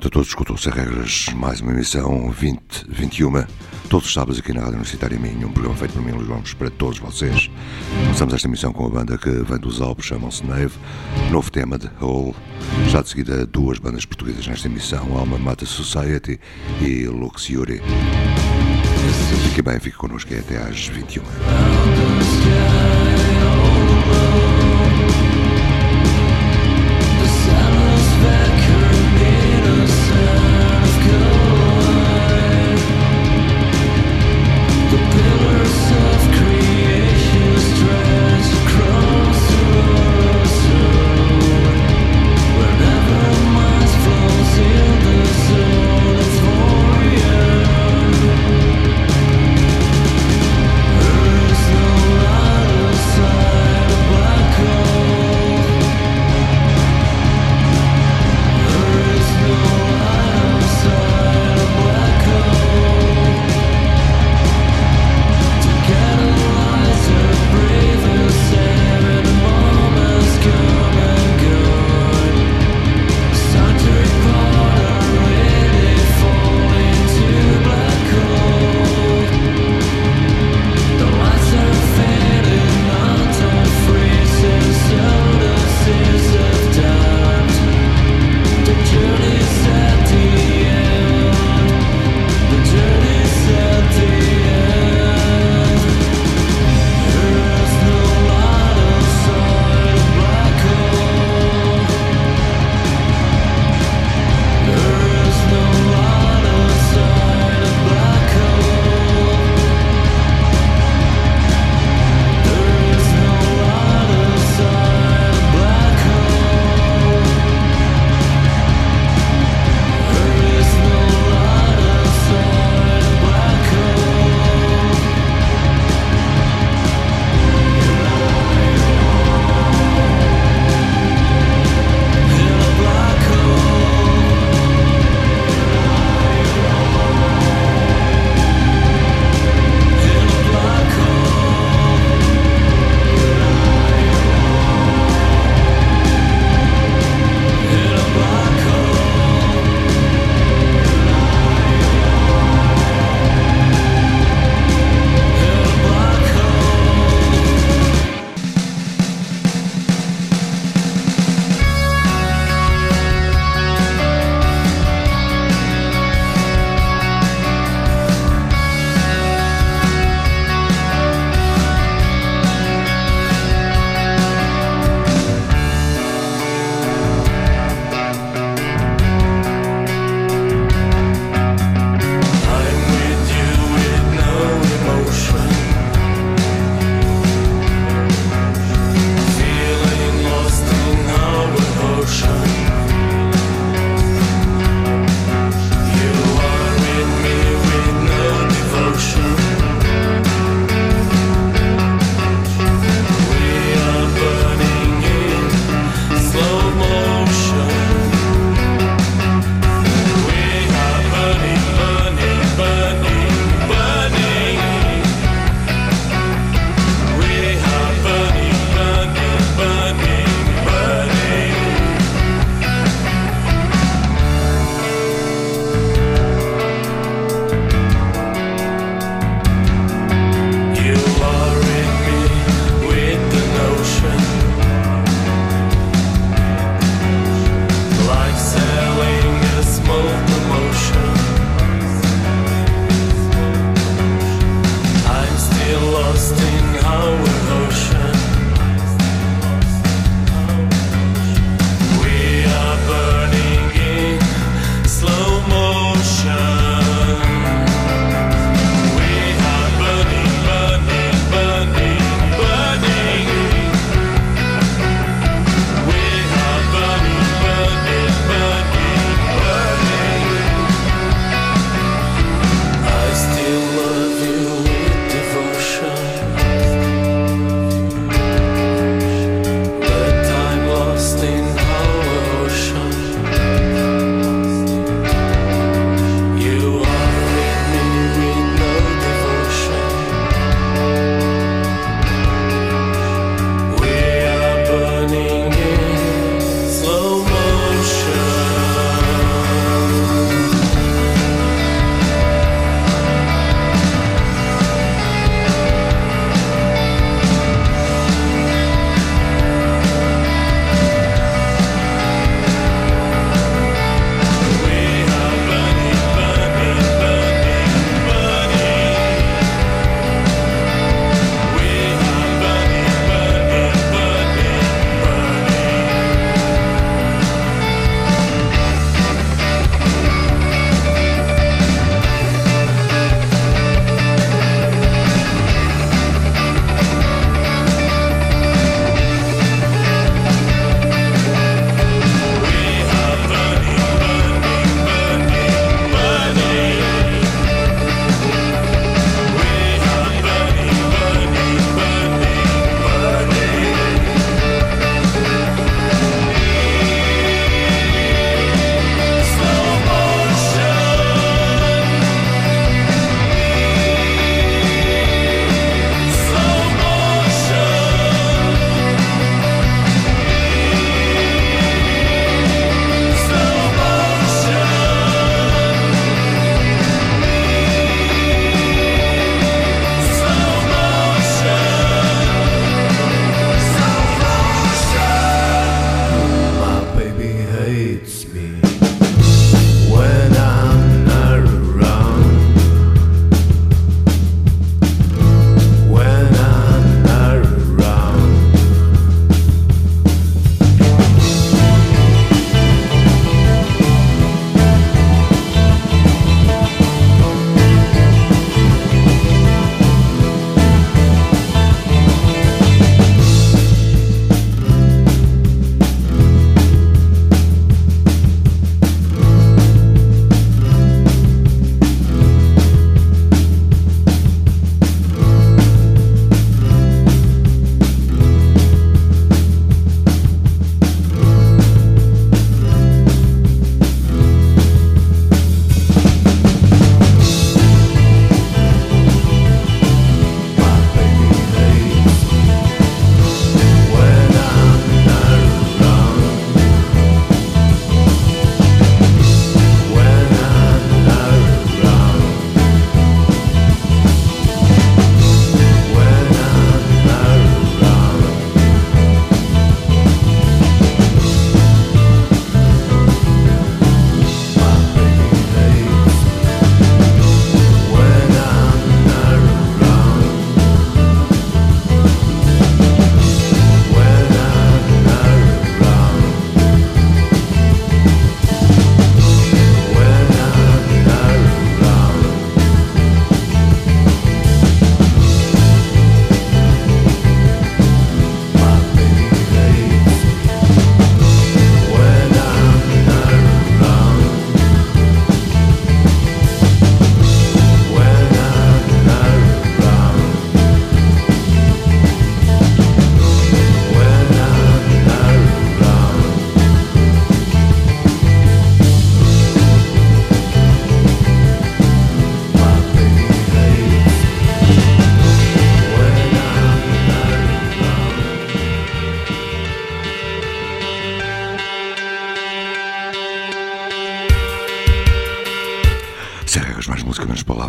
Noite a todos. Escutou-se a regras, mais uma emissão 2021. Todos os sábados aqui na Rádio Universitária Minho, um programa feito por mim, Luís Gomes, para todos vocês. Começamos esta emissão com a banda que vem dos Alpes, chamam-se Neve. Novo tema de Hole. Já de seguida, duas bandas portuguesas nesta emissão, Alma Mata Society e Luxiuri. Fique bem, fique connosco até às 21.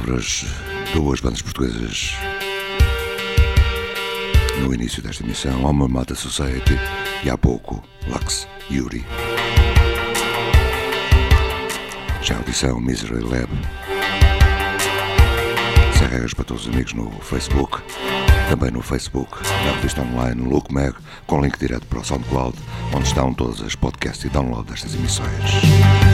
Palavras duas bandas portuguesas no início desta emissão, Alma Mata Society e há pouco Lux Yuri. Já a audição Misery Lab. Sem regras para todos os amigos no Facebook, também no Facebook, na revista online Look Mag, com link direto para o SoundCloud, onde estão todas as podcasts e download destas emissões.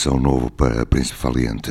Audição novo para Príncipe Valiente.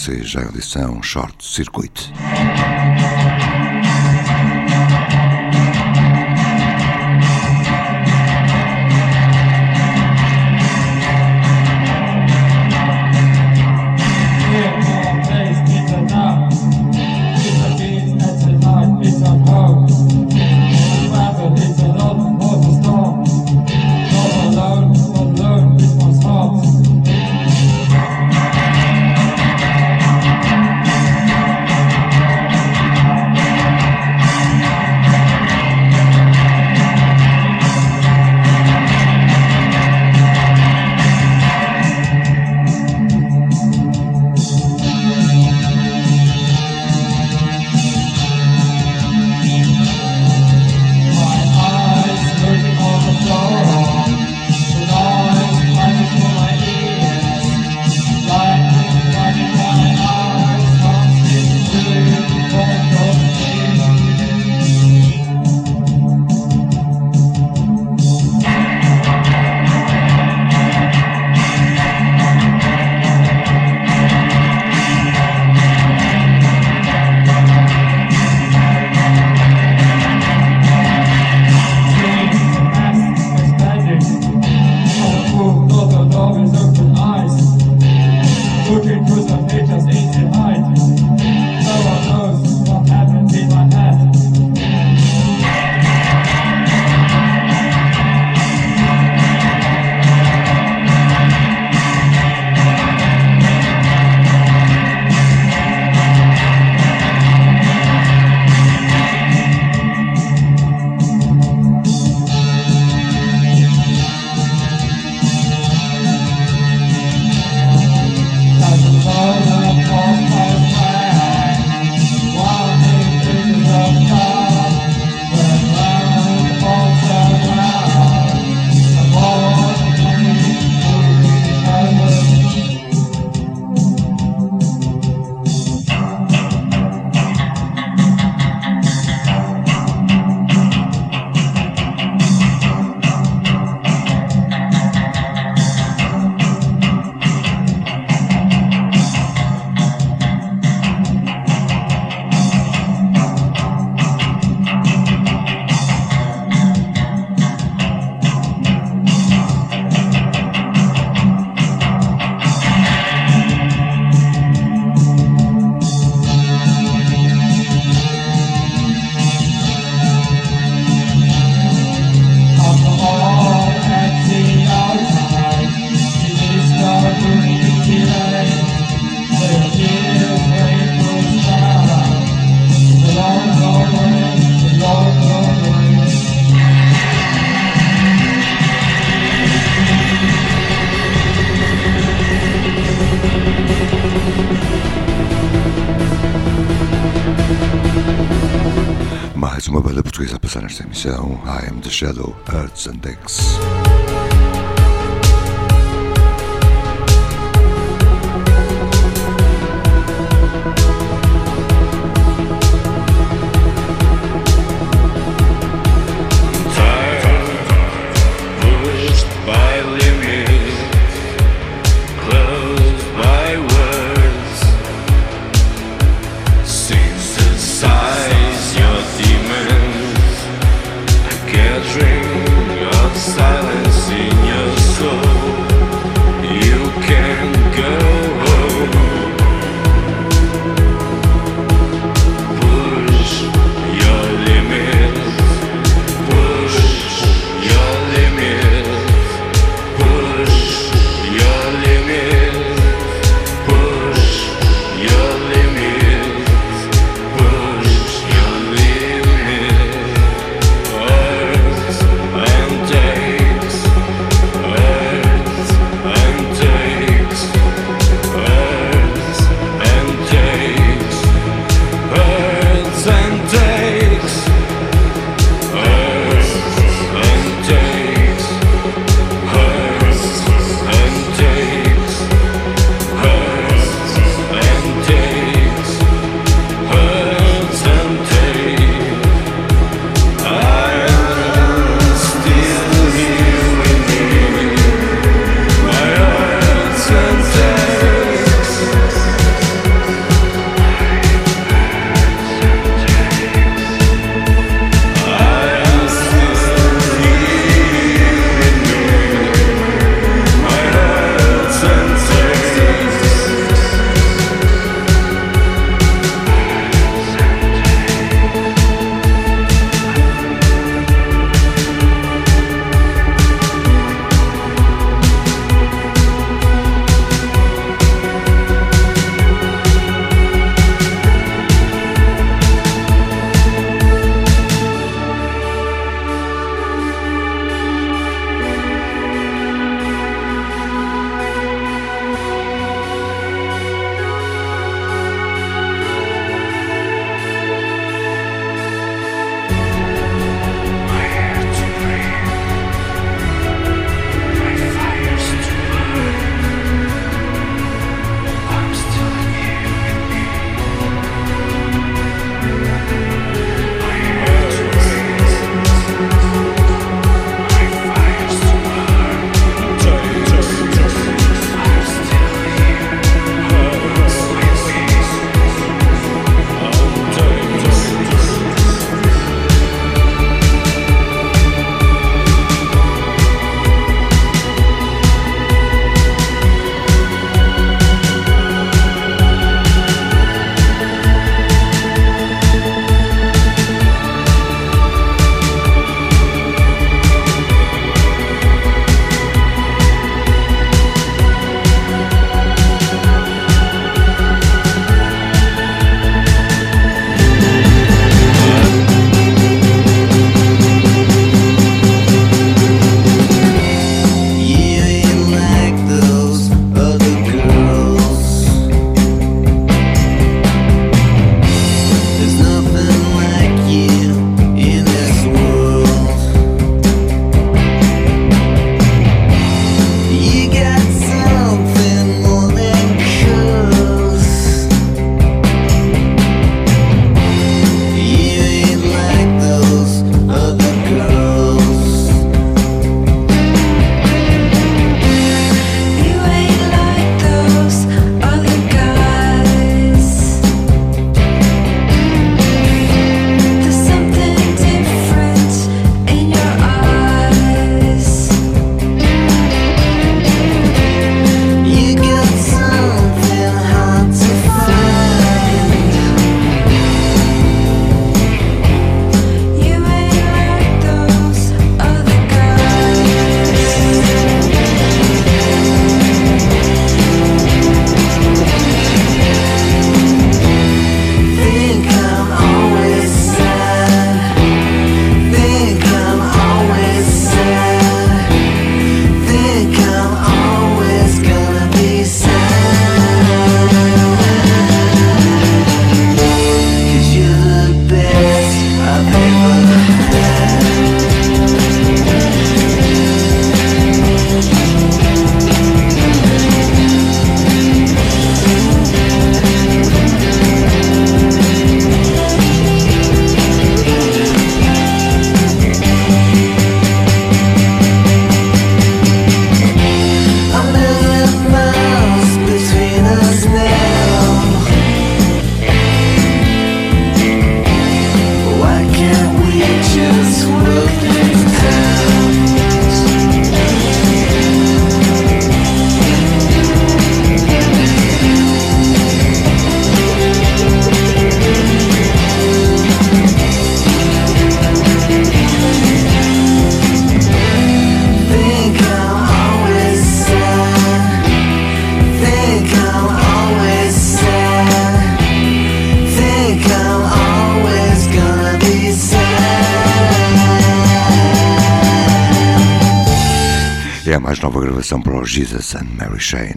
Mercy, já em edição Short Circuit. The Shadow, Arts and Decks. mais nova gravação para o Jesus and Mary Shane.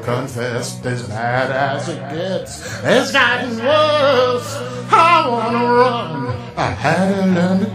confessed as bad as it gets. It's gotten worse. I wanna run. I had to learn to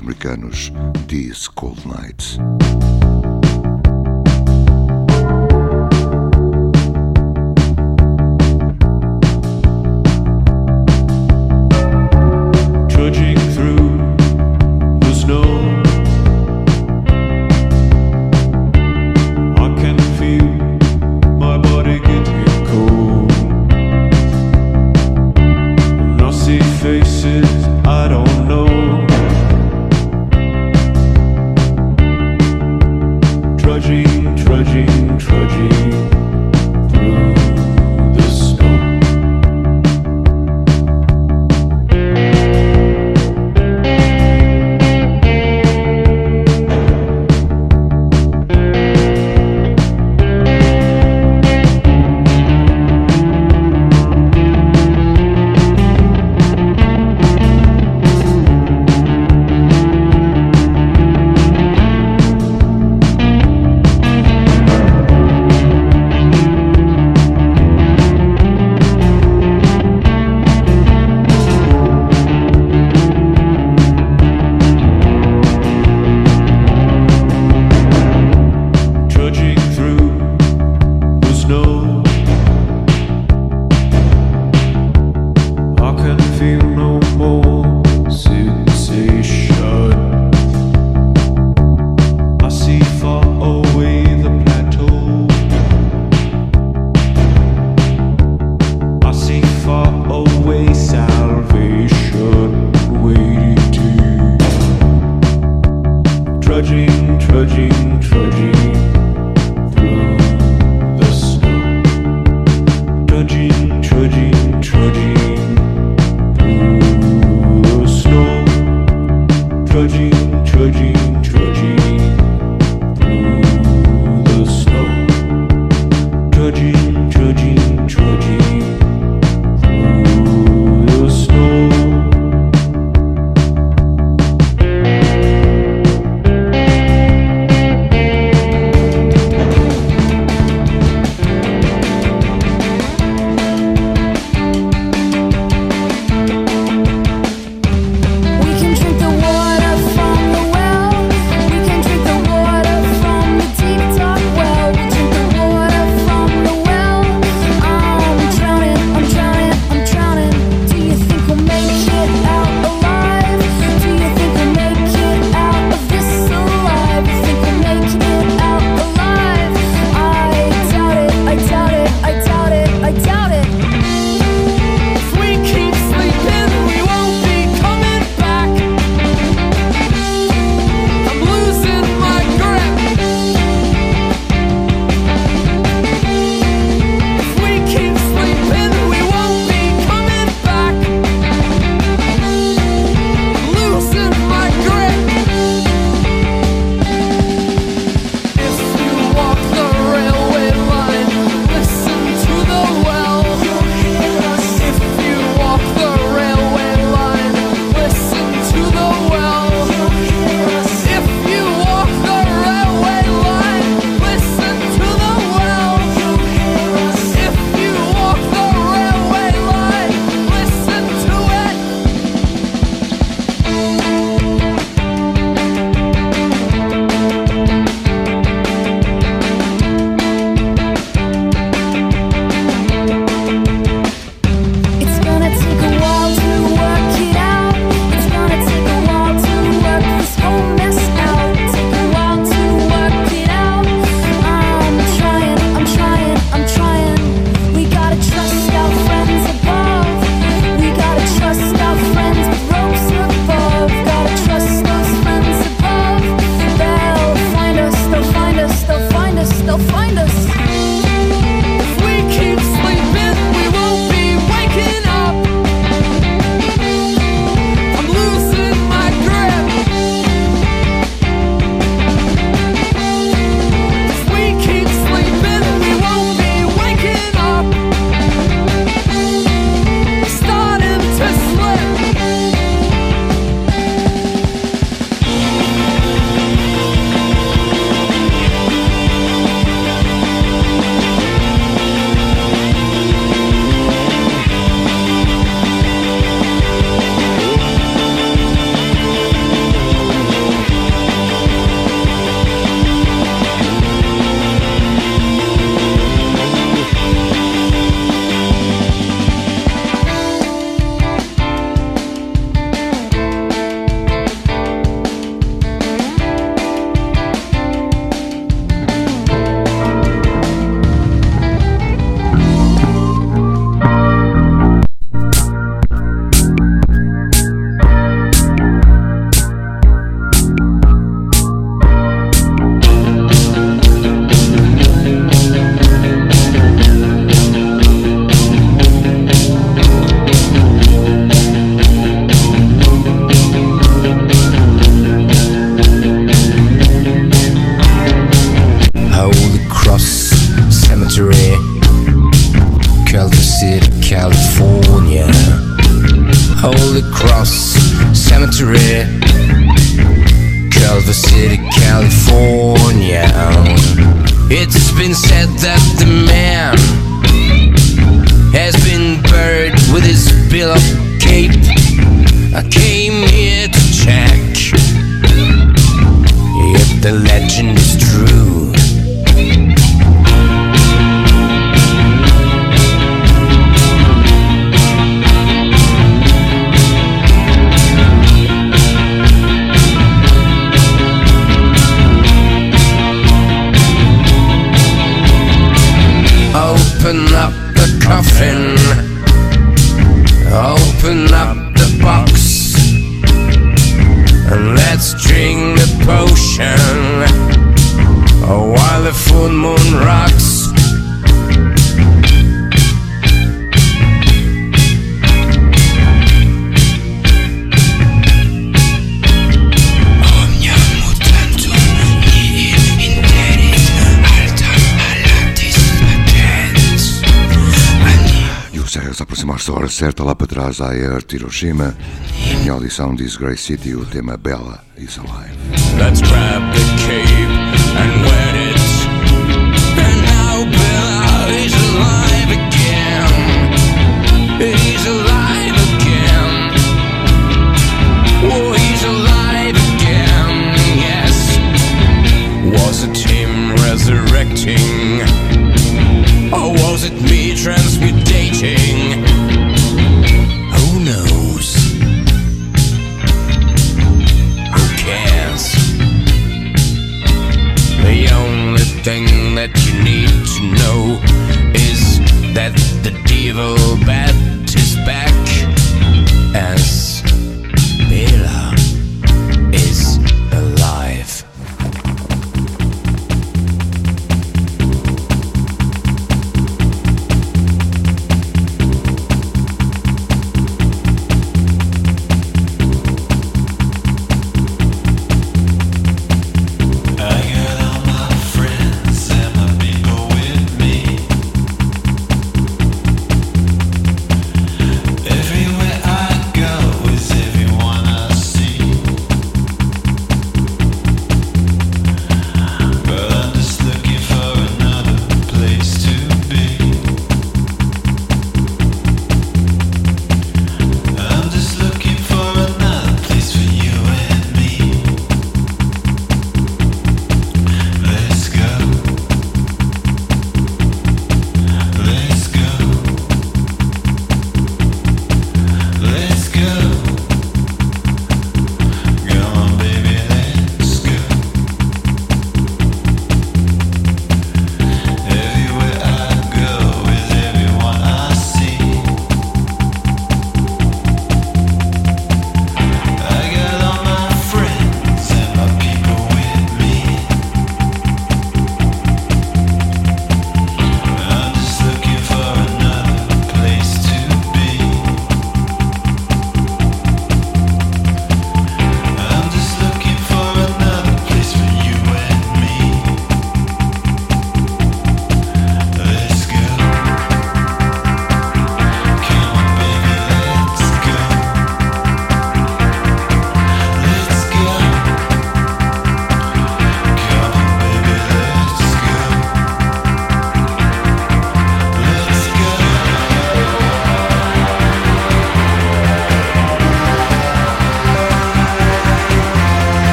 americanos, disse Cold Nights. Trudging, trudging, trudging certa lá para trás a Air Hiroshima. Em audição diz Grey City o tema Bella is Alive.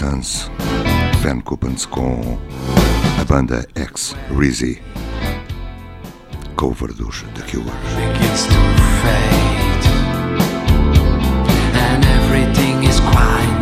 Sans, Van Coopens com a banda ex Rizzy, cover dos The Cure. And everything is quiet.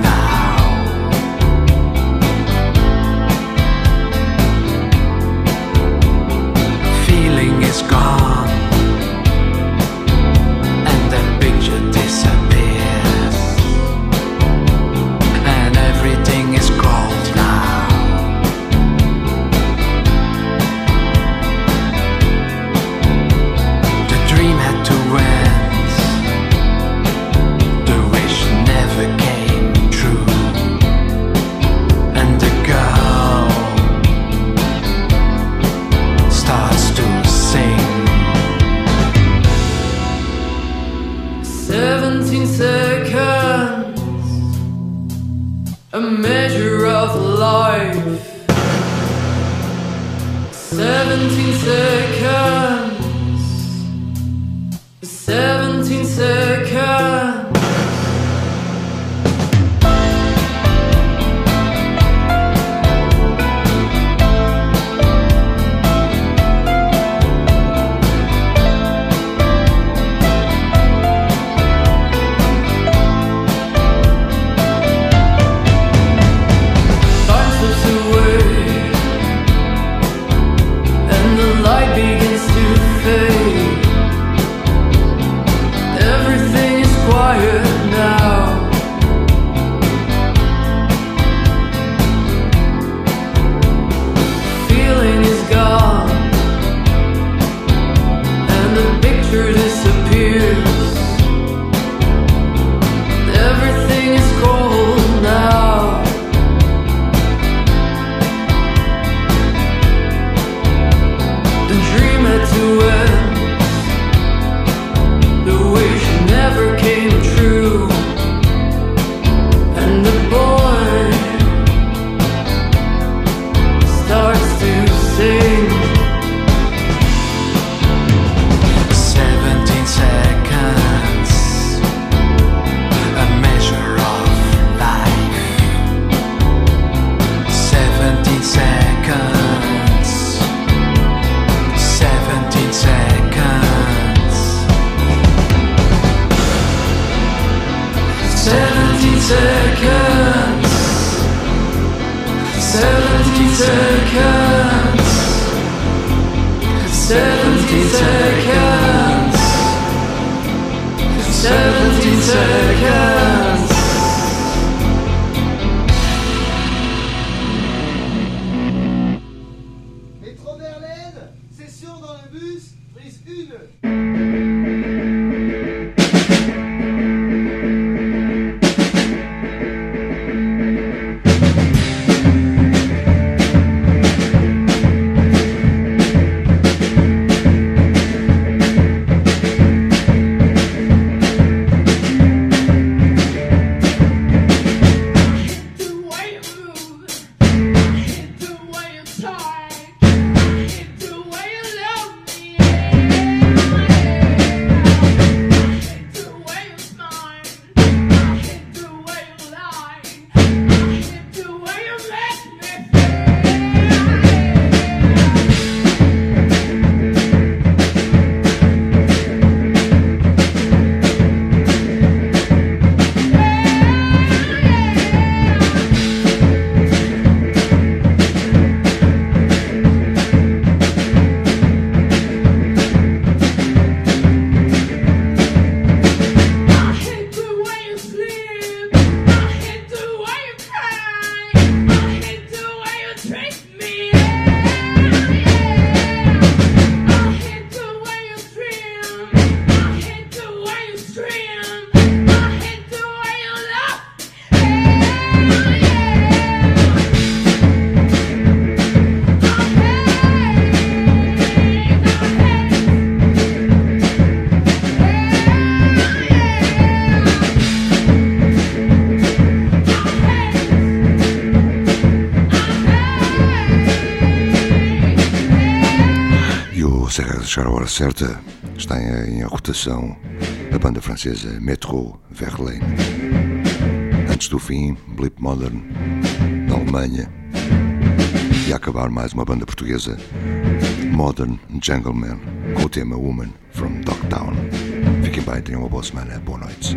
Chegar a hora certa está em, em rotação a banda francesa Metro Verlaine. Antes do fim, Blip Modern, da Alemanha. E a acabar mais uma banda portuguesa, Modern Jungleman, com o tema Woman from Dogtown. Fiquem bem, tenham uma boa semana, boa noite.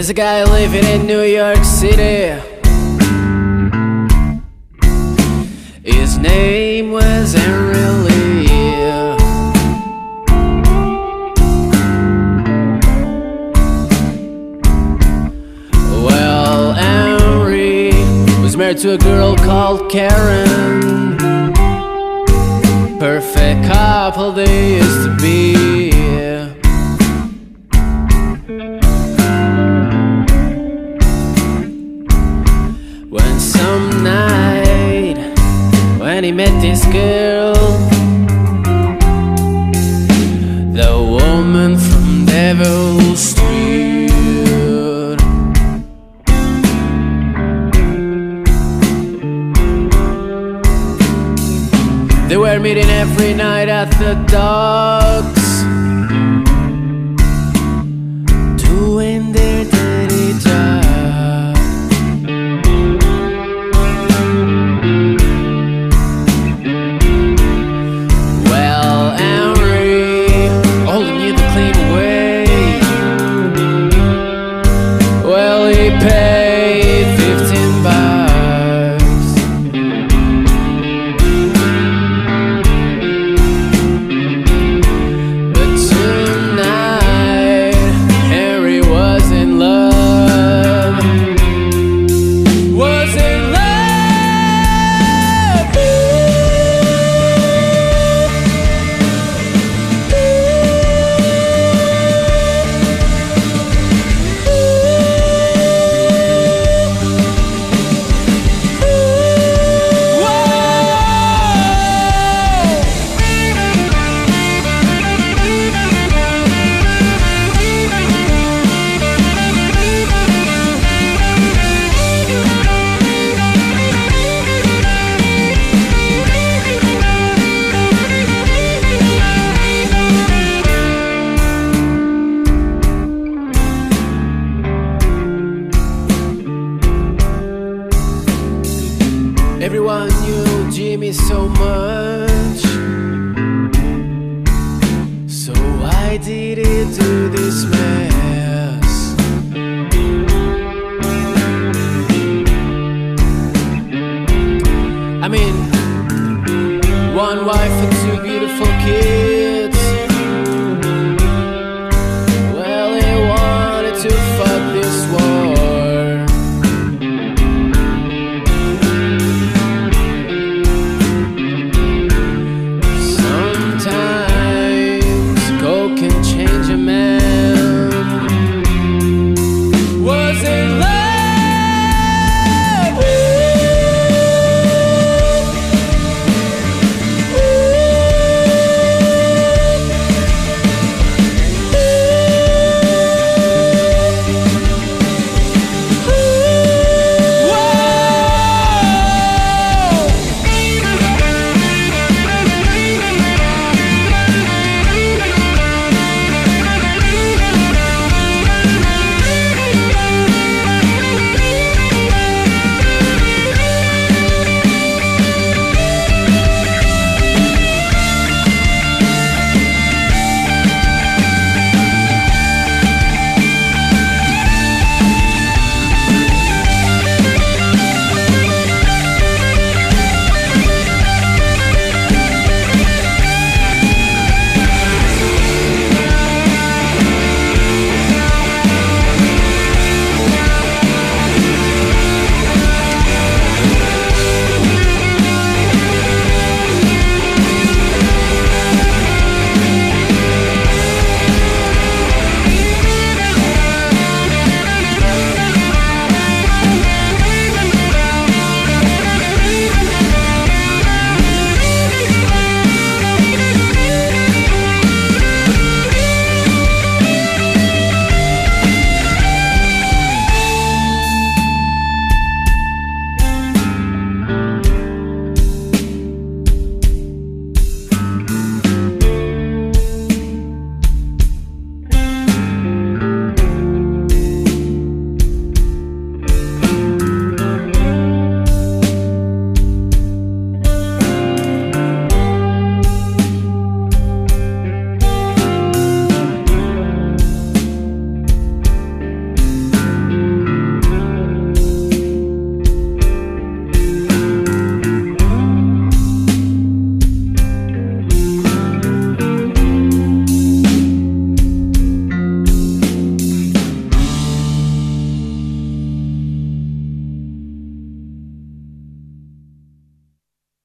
There's a guy living in New York City. His name was Henry Lee. Well, Henry was married to a girl called Karen. Perfect couple they used to be. He met this girl, the woman from Devil Street. They were meeting every night at the docks,